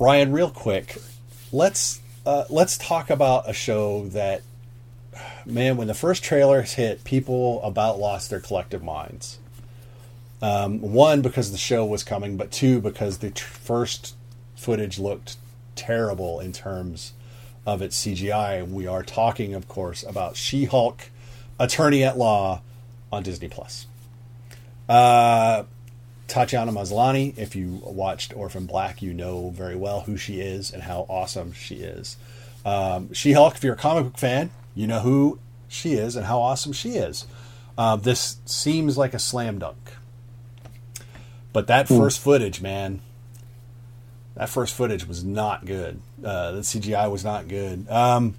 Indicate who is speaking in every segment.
Speaker 1: Ryan, real quick, let's uh, let's talk about a show that, man, when the first trailers hit, people about lost their collective minds. Um, one because the show was coming, but two because the t- first footage looked terrible in terms of its CGI. We are talking, of course, about She-Hulk, Attorney at Law, on Disney Plus. Uh, Tatiana Maslany, if you watched Orphan Black, you know very well who she is and how awesome she is. Um, she Hulk, if you're a comic book fan, you know who she is and how awesome she is. Uh, this seems like a slam dunk. But that first footage, man, that first footage was not good. Uh, the CGI was not good, um,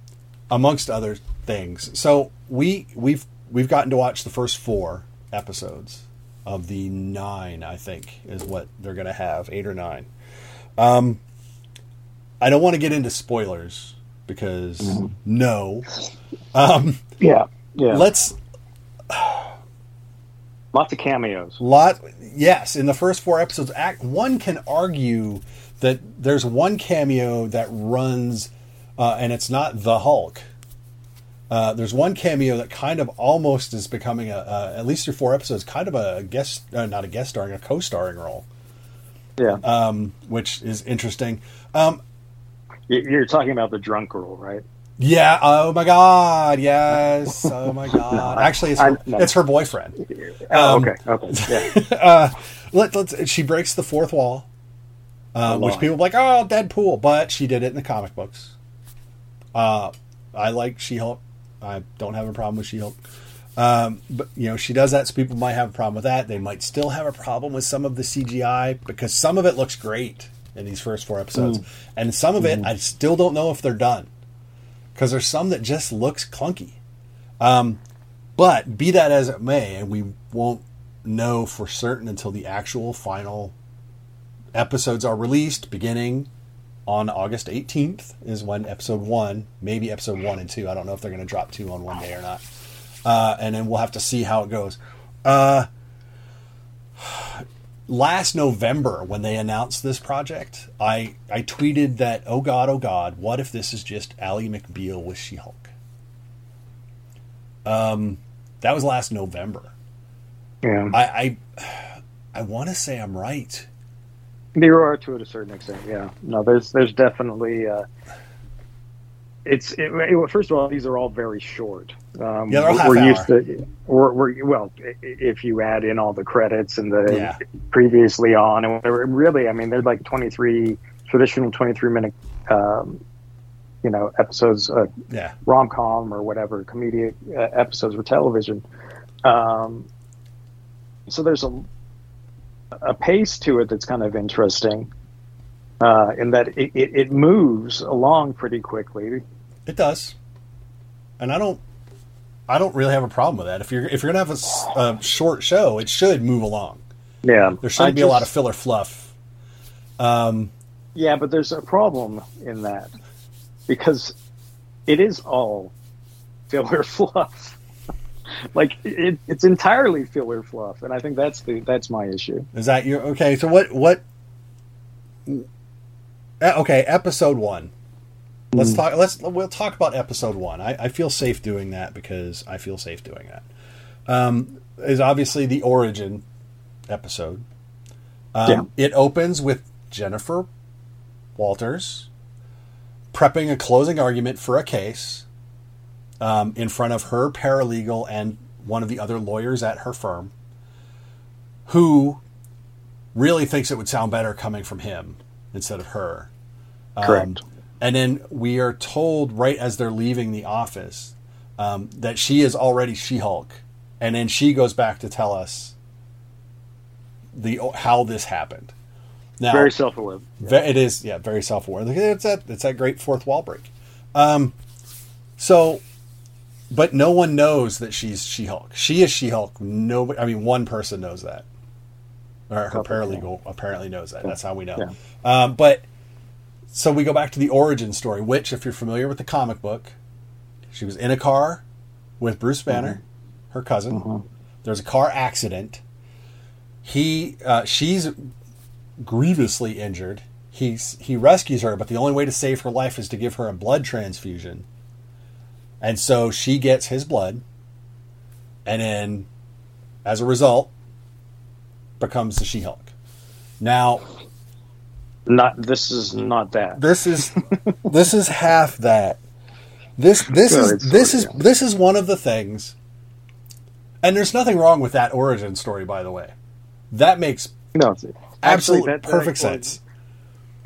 Speaker 1: amongst other things. So we we've we've gotten to watch the first four episodes of the nine. I think is what they're going to have, eight or nine. Um, I don't want to get into spoilers because no. Um,
Speaker 2: Yeah, yeah.
Speaker 1: let's
Speaker 2: Lots of cameos.
Speaker 1: lot yes in the first four episodes act one can argue that there's one cameo that runs uh, and it's not the hulk uh, there's one cameo that kind of almost is becoming a, at least through four episodes kind of a guest uh, not a guest starring a co-starring role
Speaker 2: Yeah,
Speaker 1: um, which is interesting um,
Speaker 2: You- you're talking about the drunk girl, right?
Speaker 1: yeah oh my god yes oh my god actually it's her,
Speaker 2: no.
Speaker 1: it's her boyfriend
Speaker 2: Oh,
Speaker 1: Um,
Speaker 2: okay, okay, yeah.
Speaker 1: uh, let, let's, she breaks the fourth wall, uh, which
Speaker 2: lot.
Speaker 1: people are like, oh, Deadpool, but she did it in the comic books. Uh, I like She Hulk. I don't have a problem with She Hulk. Um, but you know, she does that, so people might have a problem with that. They might still have a problem with some of the CGI because some of it looks great in these first four episodes, and some of it I still don't know if they're done because there's some that just looks clunky. Um, but be that as it may, and we won't know for certain until the actual final episodes are released, beginning on August 18th, is when episode one, maybe episode one and two. I don't know if they're going to drop two on one day or not. Uh, and then we'll have to see how it goes. Uh, last November, when they announced this project, I, I tweeted that, oh God, oh God, what if this is just Ally McBeal with She Hulk? Um, that was last November.
Speaker 2: yeah.
Speaker 1: I I, I want to say I'm right.
Speaker 2: There are to a certain extent. Yeah, no, there's there's definitely. Uh, it's it, it- first of all, these are all very short. Um,
Speaker 1: Yeah, they're all half
Speaker 2: we're
Speaker 1: hour.
Speaker 2: used to. We're, we're well, if you add in all the credits and the
Speaker 1: Yeah.
Speaker 2: previously on and whatever, really, I mean, they're like 23 traditional 23 minute, um, you know, episodes. Uh,
Speaker 1: Yeah.
Speaker 2: rom com or whatever comedic uh, episodes for television. Um, so there's a a pace to it that's kind of interesting, uh, in that it, it, it moves along pretty quickly.
Speaker 1: It does, and I don't. I don't really have a problem with that. If you're if you're gonna have a, a short show, it should move along.
Speaker 2: Yeah,
Speaker 1: There shouldn't
Speaker 2: I
Speaker 1: be a lot of filler fluff. Um,
Speaker 2: Yeah, but there's a problem in that because it is all filler fluff. Like it, it's entirely filler fluff, and I think that's the that's my issue.
Speaker 1: is that your okay? So what what? Okay, episode one. Let's talk. Let's we'll talk about episode one. I, I feel safe doing that because I feel safe doing that. Um, is obviously the origin episode. Um,
Speaker 2: Yeah.
Speaker 1: It opens with Jennifer Walters prepping a closing argument for a case um, in front of her paralegal and one of the other lawyers at her firm, who really thinks it would sound better coming from him instead of her. Um,
Speaker 2: Correct.
Speaker 1: and then we are told right as they're leaving the office um, that she is already She-Hulk, and then she goes back to tell us the how this happened. Now,
Speaker 2: Very self-aware.
Speaker 1: Ve- It is, yeah, very self-aware. It's that it's that great fourth wall break. Um, so, but no one knows that she's She-Hulk. She is She-Hulk. No, I mean, one person knows that. Or her paralegal apparently knows that. That's how we know.
Speaker 2: Yeah.
Speaker 1: Um, but so we go back to the origin story, which, if you're familiar with the comic book, she was in a car with Bruce Banner, her cousin. There's a car accident. He, uh, she's grievously injured. He's he rescues her, but the only way to save her life is to give her a blood transfusion. And so she gets his blood, and then, as a result, becomes the She-Hulk. Now,
Speaker 2: Not this is not that.
Speaker 1: this is this is half that. This this is this is this is one of the things. And there's nothing wrong with that origin story, by the way. That makes
Speaker 2: No,
Speaker 1: absolute
Speaker 2: that- that
Speaker 1: perfect
Speaker 2: was-
Speaker 1: sense.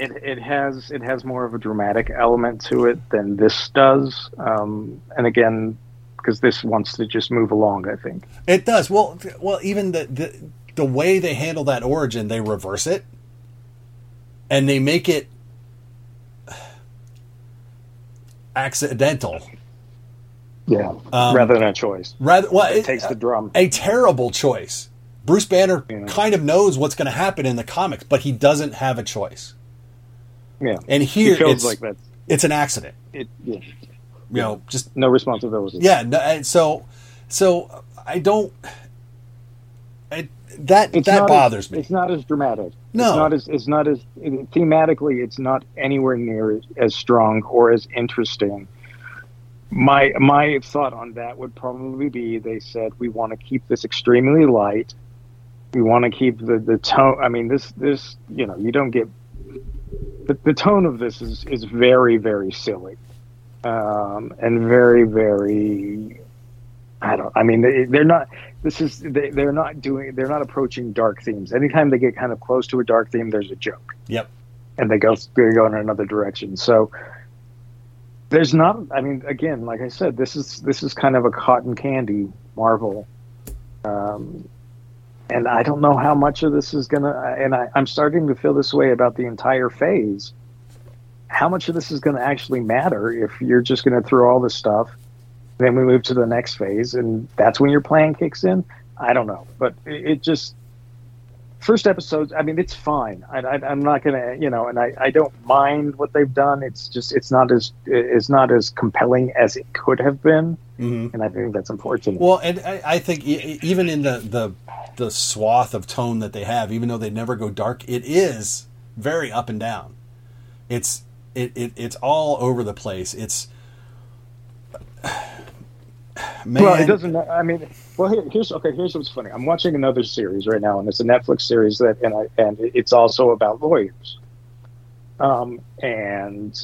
Speaker 2: It, it has it has more of a dramatic element to it than this does, um, and again, because this wants to just move along. I think.
Speaker 1: It does. Well, well, even the, the the way they handle that origin, they reverse it, and they make it accidental.
Speaker 2: Yeah.
Speaker 1: Um,
Speaker 2: Rather than a choice.
Speaker 1: Rather, well,
Speaker 2: It takes the drum.
Speaker 1: A terrible choice. Bruce Banner
Speaker 2: Yeah.
Speaker 1: kind of knows what's going to happen in the comics, but he doesn't have a choice.
Speaker 2: Yeah.
Speaker 1: And here,
Speaker 2: it feels
Speaker 1: it's
Speaker 2: like that.
Speaker 1: it's an accident.
Speaker 2: It, yeah.
Speaker 1: You know, just
Speaker 2: No responsibility.
Speaker 1: yeah. No, and so, so I don't. I, that
Speaker 2: It's
Speaker 1: that bothers
Speaker 2: as,
Speaker 1: me.
Speaker 2: It's not as dramatic.
Speaker 1: No.
Speaker 2: it's not as it's not as thematically. It's not anywhere near as strong or as interesting. My my thought on that would probably be they said we want to keep this extremely light. We want to keep the the tone. I mean this this you know you don't get the, the tone of this is is very very silly, um, and very very. I don't. I mean, they, they're not. This is. They, they're not doing. They're not approaching dark themes. Anytime they get kind of close to a dark theme, there's a joke,
Speaker 1: Yep.
Speaker 2: and they go they go in another direction. So there's not. I mean, again, like I said, this is this is kind of a cotton candy Marvel, um, and I don't know how much of this is gonna. And I, I'm starting to feel this way about the entire phase. How much of this is going to actually matter if you're just going to throw all this stuff? Then we move to the next phase, and that's when your plan kicks in. I don't know, but it, it just first episodes. I mean, it's fine. I, I'm not gonna, you know, and I, I don't mind what they've done. It's just it's not as it's not as compelling as it could have been,
Speaker 1: hmm
Speaker 2: and I think that's unfortunate.
Speaker 1: Well, and I, I think e- even in the, the the swath of tone that they have, even though they never go dark, it is very up and down. It's it, it it's all over the place. It's man,
Speaker 2: Well, it doesn't. I mean, well, here, here's okay. Here's what's funny. I'm watching another series right now, and it's a Netflix series that, and I, and it's also about lawyers. Um, and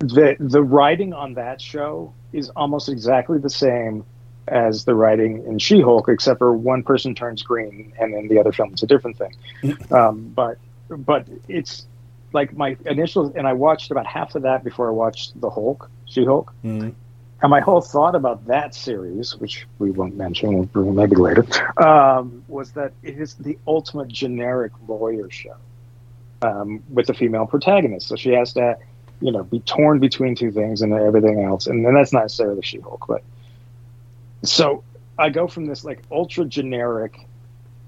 Speaker 2: the the writing on that show is almost exactly the same as the writing in She-Hulk, except for one person turns green, and in the other film it's a different thing. um, but but it's like my initial, and I watched about half of that before I watched the Hulk, She-Hulk.
Speaker 1: Mhm.
Speaker 2: And my whole thought about that series, which we won't mention, maybe later, um, was that it is the ultimate generic lawyer show um, with a female protagonist. So she has to, you know, be torn between two things and everything else. And then that's not necessarily She-Hulk, but so I go from this like ultra generic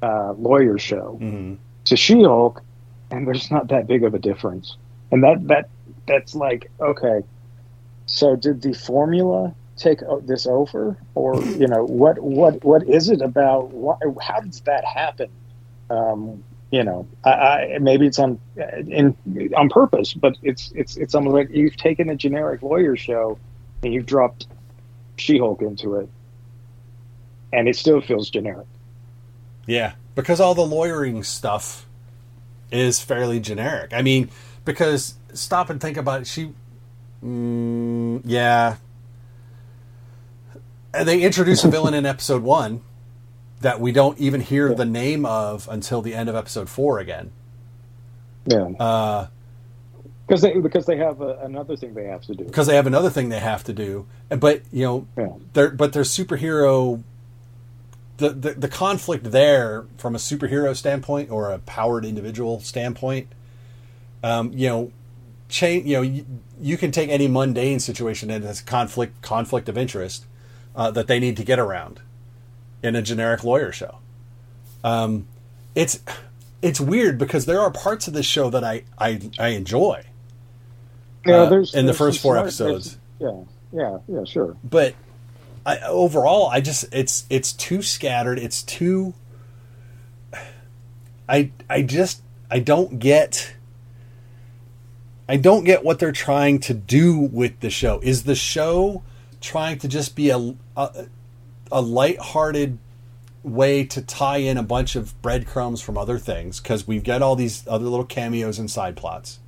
Speaker 2: uh, lawyer show
Speaker 1: Mhm.
Speaker 2: to She-Hulk, and there's not that big of a difference. And that that that's like okay. So did the formula take this over, or you know what what what is it about? Why, how does that happen? Um, you know, I, I maybe it's on in on purpose, but it's it's it's almost like you've taken a generic lawyer show and you've dropped She-Hulk into it, and it still feels generic.
Speaker 1: Yeah, because all the lawyering stuff is fairly generic. I mean, because stop and think about it. She, mm, yeah. And they introduce a villain in episode one that we don't even hear the name of until the end of episode four again.
Speaker 2: Yeah.
Speaker 1: Uh,
Speaker 2: because they because they have a, another thing they have to do.
Speaker 1: because they have another thing they have to do. But you know,
Speaker 2: Yeah.
Speaker 1: their but their superhero, the, the the conflict there from a superhero standpoint or a powered individual standpoint, um, you know, change. You know, you, you can take any mundane situation and it's conflict conflict of interest uh, that they need to get around in a generic lawyer show. Um, it's it's weird because there are parts of this show that I I, I enjoy.
Speaker 2: Yeah,
Speaker 1: uh,
Speaker 2: there's
Speaker 1: in the
Speaker 2: there's
Speaker 1: first four
Speaker 2: smart-
Speaker 1: episodes.
Speaker 2: Yeah, yeah, yeah, sure.
Speaker 1: but I, overall, I just it's it's too scattered. It's too. I I just I don't get. I don't get what they're trying to do with the show. Is the show trying to just be a a, a lighthearted way to tie in a bunch of breadcrumbs from other things? Because we've got all these other little cameos and side plots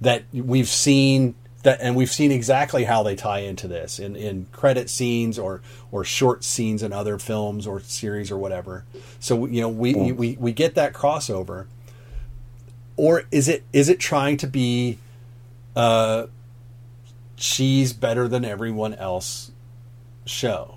Speaker 1: that we've seen that and we've seen exactly how they tie into this in, in credit scenes or or short scenes in other films or series or whatever so you know we we, we get that crossover or is it is it trying to be uh she's better than everyone else show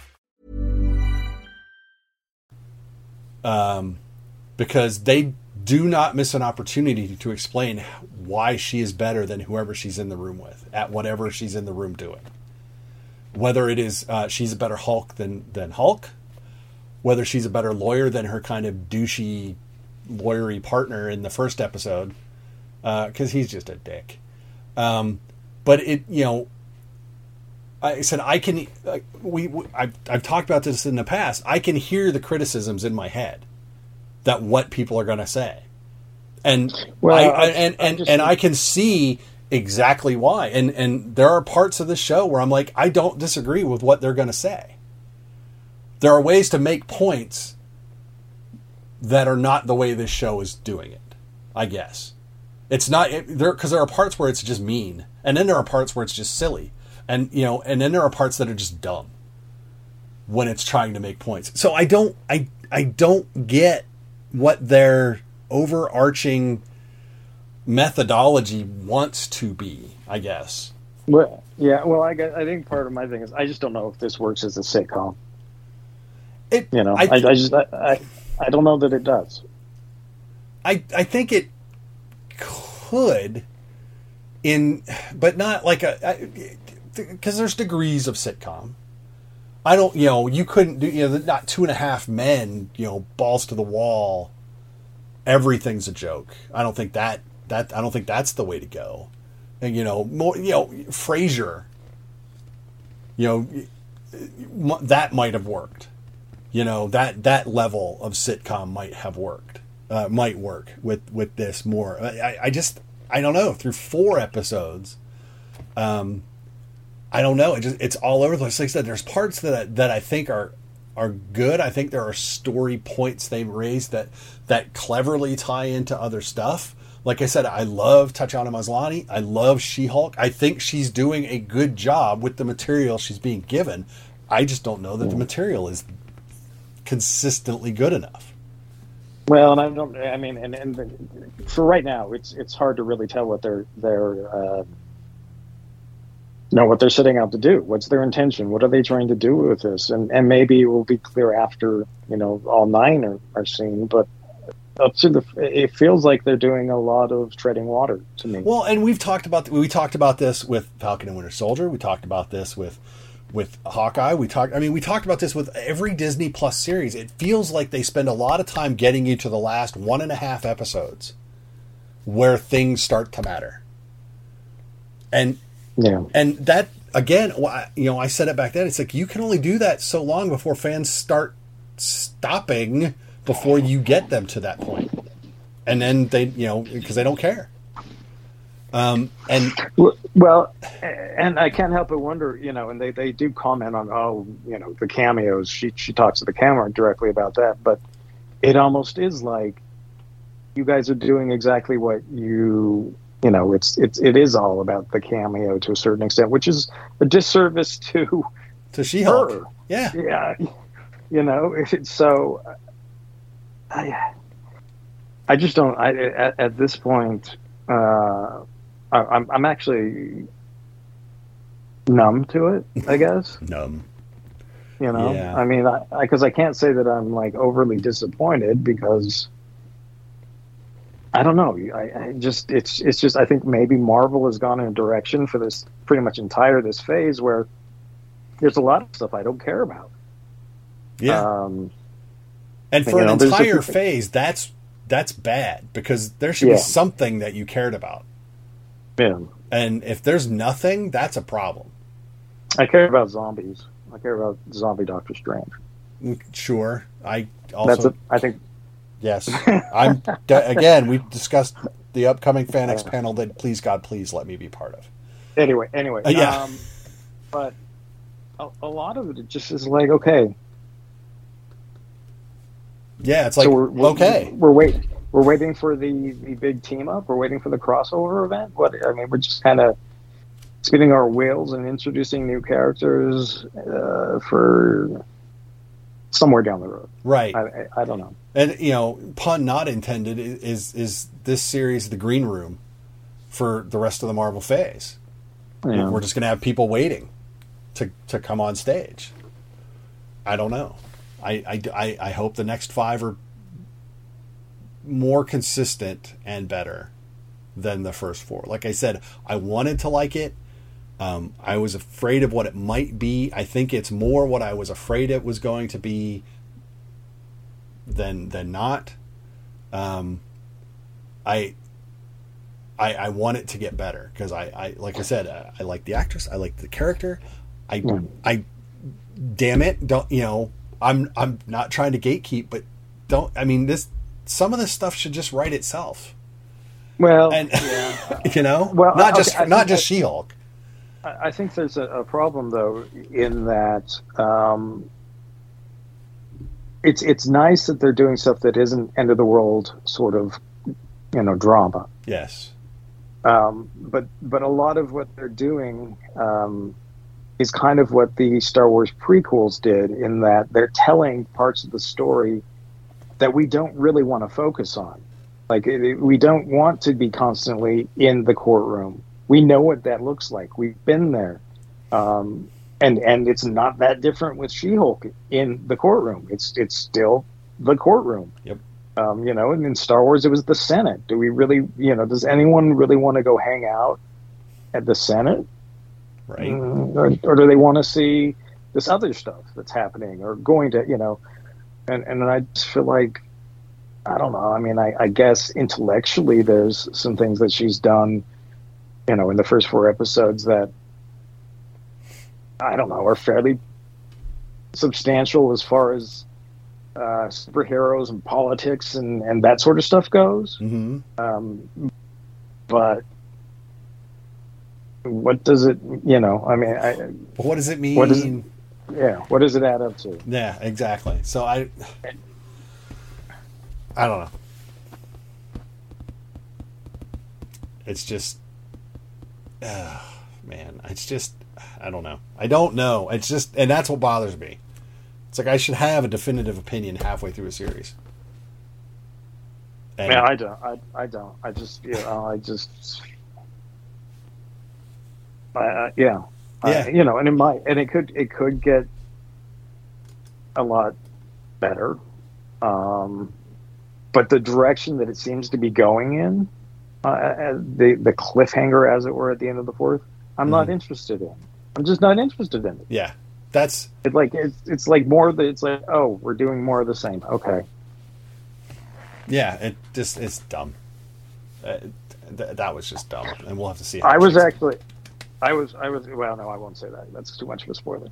Speaker 1: Um, because they do not miss an opportunity to explain why she is better than whoever she's in the room with at whatever she's in the room doing. Whether it is uh, she's a better Hulk than than Hulk, whether she's a better lawyer than her kind of douchey, lawyery partner in the first episode, because he's just a dick. Um, but it, you know, I said I can. We, we I've, I've talked about this in the past. I can hear the criticisms in my head that what people are going to say, and
Speaker 2: Well,
Speaker 1: I, I-
Speaker 2: I-
Speaker 1: and and
Speaker 2: just-
Speaker 1: and I can see exactly why. And and there are parts of the show where I'm like, I don't disagree with what they're going to say. There are ways to make points that are not the way this show is doing it. I guess it's not it, there because there are parts where it's just mean, and then there are parts where it's just silly, and you know, and then there are parts that are just dumb when it's trying to make points. So I don't, I, I don't get what their overarching methodology wants to be. I guess.
Speaker 2: Well, yeah. Well, I guess, I think part of my thing is I just don't know if this works as a sitcom.
Speaker 1: It,
Speaker 2: You know,
Speaker 1: I,
Speaker 2: I, I just I, I I don't know that it does.
Speaker 1: I, I think it could in but not like a because there's degrees of sitcom. I don't you know you couldn't do you know not two and a half men you know balls to the wall everything's a joke. I don't think that that i don't think that's the way to go. And you know more you know frasier you know that might have worked. You know that that level of sitcom might have worked uh, might work with with this more. I, I just i don't know through four episodes um i don't know. It just it's all over the place. Like i said there's parts that I, that i think are are good. I think there are story points they've raised that that cleverly tie into other stuff. Like i said i love tatiana maslany. I love she-hulk. I think she's doing a good job with the material she's being given. I just don't know that the material is consistently good enough.
Speaker 2: Well, and I don't. I mean, and, and for right now, it's it's hard to really tell what they're they're uh, know what they're setting out to do. What's their intention? What are they trying to do with this? And and maybe it will be clear after you know all nine are, are seen. But up to the, it feels like they're doing a lot of treading water to me.
Speaker 1: Well, and we've talked about we talked about this with Falcon and Winter Soldier. We talked about this with with Hawkeye. We talked. I mean, we talked about this with every Disney Plus series. It feels like they spend a lot of time getting you to the last one and a half episodes, where things start to matter. And
Speaker 2: yeah,
Speaker 1: and that again, you know, I said it back then. It's like you can only do that so long before fans start stopping before you get them to that point, and then they, you know, because they don't care. Um, and
Speaker 2: well, and I can't help but wonder, you know, and they, they do comment on, oh, you know, the cameos. She she talks to the camera directly about that, but it almost is like you guys are doing exactly what you you know it's it's it is all about the cameo to a certain extent, which is a disservice to
Speaker 1: to She-Hulk. Yeah,
Speaker 2: yeah, you know. So I I just don't. I at, at this point. Uh, I, am I'm actually numb to it. I guess
Speaker 1: numb.
Speaker 2: You know, yeah. I mean, because I, I, I can't say that I'm like overly disappointed because I don't know. I, I, just it's it's just I think maybe Marvel has gone in a direction for this pretty much entire this phase where there's a lot of stuff I don't care about.
Speaker 1: Yeah. Um, and for an know, entire phase, that's that's bad because there should yeah. be something that you cared about.
Speaker 2: Yeah.
Speaker 1: And if there's nothing, that's a problem.
Speaker 2: I care about zombies. I care about zombie Doctor Strange.
Speaker 1: Sure. I also.
Speaker 2: That's a, I think.
Speaker 1: Yes. I'm again. We discussed the upcoming FanX panel that please God, please let me be part of.
Speaker 2: Anyway, anyway,
Speaker 1: uh, yeah. Um,
Speaker 2: but a, a, lot of it just is like okay.
Speaker 1: Yeah, it's like so we're, we're,
Speaker 2: okay. We're waiting we're waiting for the, the big team up. We're waiting for the crossover event. What I mean, we're just kind of spinning our wheels and introducing new characters uh, for somewhere down the road.
Speaker 1: Right.
Speaker 2: I, I, I, don't know.
Speaker 1: And you know, pun not intended is is this series the green room for the rest of the Marvel phase. Yeah. We're just going to have people waiting to to come on stage. I don't know. I, I, I hope the next five are more consistent and better than the first four. Like I said, I wanted to like it. Um, I was afraid of what it might be. I think it's more what I was afraid it was going to be than than not. Um, I, I I want it to get better because I, I like I said I, I, like the actress. I like the character. I mm. I damn it don't you know I'm I'm not trying to gatekeep, but don't I mean this some of this stuff should just write itself.
Speaker 2: Well,
Speaker 1: and yeah. you know, well, not just not just She Hulk.
Speaker 2: I think there's a, a problem though in that um, it's it's nice that they're doing stuff that isn't end of the world sort of you know drama.
Speaker 1: Yes.
Speaker 2: Um, but but a lot of what they're doing um, is kind of what the Star Wars prequels did in that they're telling parts of the story that we don't really want to focus on. Like we don't want to be constantly in the courtroom. We know what that looks like. We've been there, um, and and it's not that different with She-Hulk in the courtroom. It's it's still the courtroom.
Speaker 1: Yep.
Speaker 2: Um, you know, and in Star Wars, it was the Senate. Do we really, you know, does anyone really want to go hang out at the Senate?
Speaker 1: Right.
Speaker 2: Mm, or, or do they want to see this other stuff that's happening or going to, you know, and and I just feel like I don't know. I mean, I, I guess intellectually, there's some things that she's done, you know, in the first four episodes that I don't know are fairly substantial as far as uh, superheroes and politics and, and that sort of stuff goes.
Speaker 1: Mm-hmm.
Speaker 2: Um, but what does it, you know, I mean, I,
Speaker 1: what does it mean?
Speaker 2: What does it, yeah what does it add up to
Speaker 1: yeah exactly so i i don't know it's just uh, man it's just i don't know i don't know it's just and that's what bothers me it's like i should have a definitive opinion halfway through a series And
Speaker 2: yeah, I don't. I, I don't. I just, you know, I just, uh, yeah,
Speaker 1: Yeah.
Speaker 2: I, you know, and it might, and it could, it could get a lot better. Um, but the direction that it seems to be going in, uh, uh, the the cliffhanger, as it were, at the end of the fourth, I'm not
Speaker 1: Mm-hmm.
Speaker 2: interested in. I'm just not interested in it.
Speaker 1: yeah, that's
Speaker 2: It like it's it's like more the it's like oh we're doing more of the same. Okay,
Speaker 1: yeah, it just it's dumb. Uh, th- that was just dumb, and we'll have to see. How
Speaker 2: I was actually, I was, I was. Well, no, I won't say that. That's too much of a spoiler.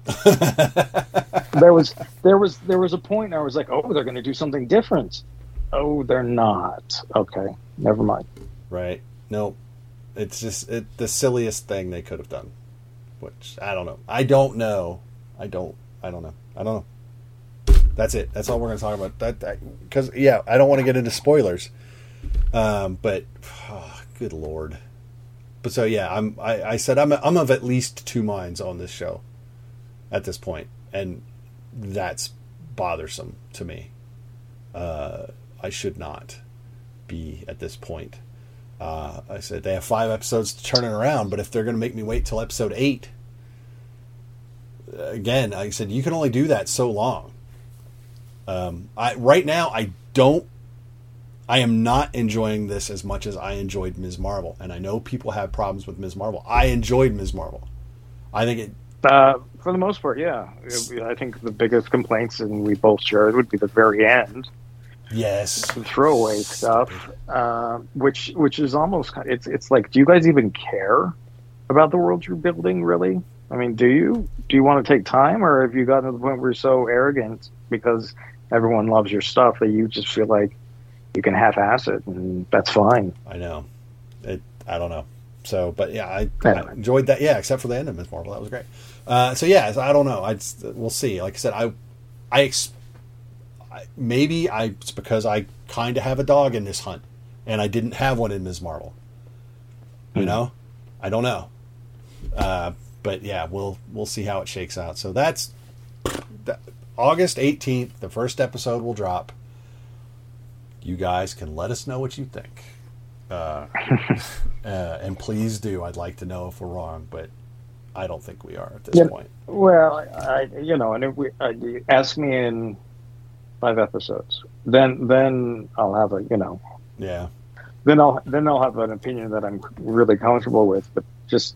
Speaker 2: there was, there was, there was a point. I was like, oh, they're going to do something different. Oh, they're not. Okay, never mind.
Speaker 1: right. No, it's just it, the silliest thing they could have done. Which I don't know. I don't know. I don't. I don't know. I don't know. That's it. That's all we're going to talk about. That because yeah, I don't want to get into spoilers. Um, but oh, good lord. But so yeah, I'm. I, I said I'm. I'm of at least two minds on this show, at this point, and that's bothersome to me. Uh, I should not be at this point. Uh, I said they have five episodes to turn it around, but if they're going to make me wait till episode eight, again, I said you can only do that so long. Um, I right now I don't. I am not enjoying this as much as I enjoyed Ms. Marvel, and I know people have problems with Ms. Marvel. I enjoyed Ms. Marvel. I think it.
Speaker 2: Uh, for the most part, yeah. I think the biggest complaints, and we both shared, would be the very end,
Speaker 1: Yes,
Speaker 2: the throwaway stuff, uh, which which is almost it's it's like, do you guys even care about the world you're building? Really? I mean, do you do you want to take time, or have you gotten to the point where you're so arrogant because everyone loves your stuff that you just feel like you can half-ass it, and that's fine?
Speaker 1: I know. It. I don't know. So, but yeah, I, I enjoyed that. Yeah, except for the end of Ms. Marvel, that was great. Uh, so yeah, so I don't know. I we'll see. Like I said, I, I, ex- I maybe I it's because I kind of have a dog in this hunt, and I didn't have one in Ms. Marvel. You know, I don't know. Uh, but yeah, we'll we'll see how it shakes out. So that's that, August eighteenth. The first episode will drop. You guys can let us know what you think. Uh, uh, and please do. I'd like to know if we're wrong, but I don't think we are at this
Speaker 2: Yeah.
Speaker 1: point.
Speaker 2: Well, I, you know, and if we uh, you ask me in five episodes, then then I'll have a you know
Speaker 1: Yeah.
Speaker 2: then I'll then I'll have an opinion that I'm really comfortable with. But just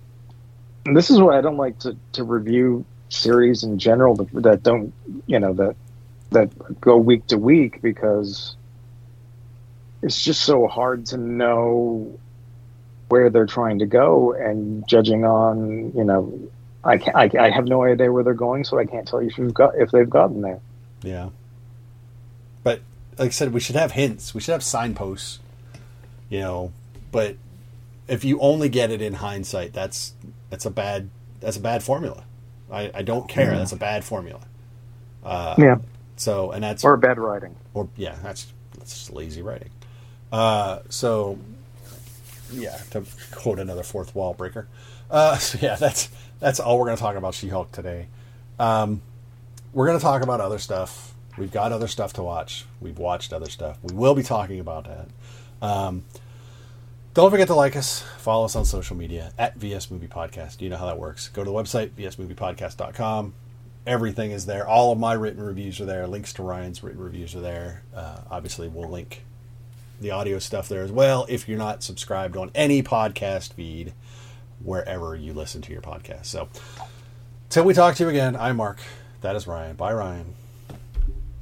Speaker 2: this is why I don't like to, to review series in general that, that don't you know that that go week to week because it's just so hard to know where they're trying to go and judging on you know I I, I have no idea where they're going so I can't tell you if you've got if they've gotten there.
Speaker 1: Yeah. But like I said, we should have hints. We should have signposts. You know, but if you only get it in hindsight, that's that's a bad that's a bad formula. I, I don't care. That's a bad formula. Uh,
Speaker 2: yeah,
Speaker 1: So and that's
Speaker 2: or bad writing.
Speaker 1: or yeah, that's that's just lazy writing. Uh, so yeah, to quote another fourth wall breaker. Uh, so yeah, that's that's all we're going to talk about She-Hulk today. Um, we're going to talk about other stuff. We've got other stuff to watch. We've watched other stuff. We will be talking about that. Um, don't forget to like us, follow us on social media at VS Movie Podcast. You know how that works. Go to the website, vsmoviepodcast.com. Everything is there. All of my written reviews are there. Links to Ryan's written reviews are there. Uh, obviously, we'll link the audio stuff there as well if you're not subscribed on any podcast feed wherever you listen to your podcast. So, till we talk to you again, I'm Mark. That is Ryan. Bye, Ryan.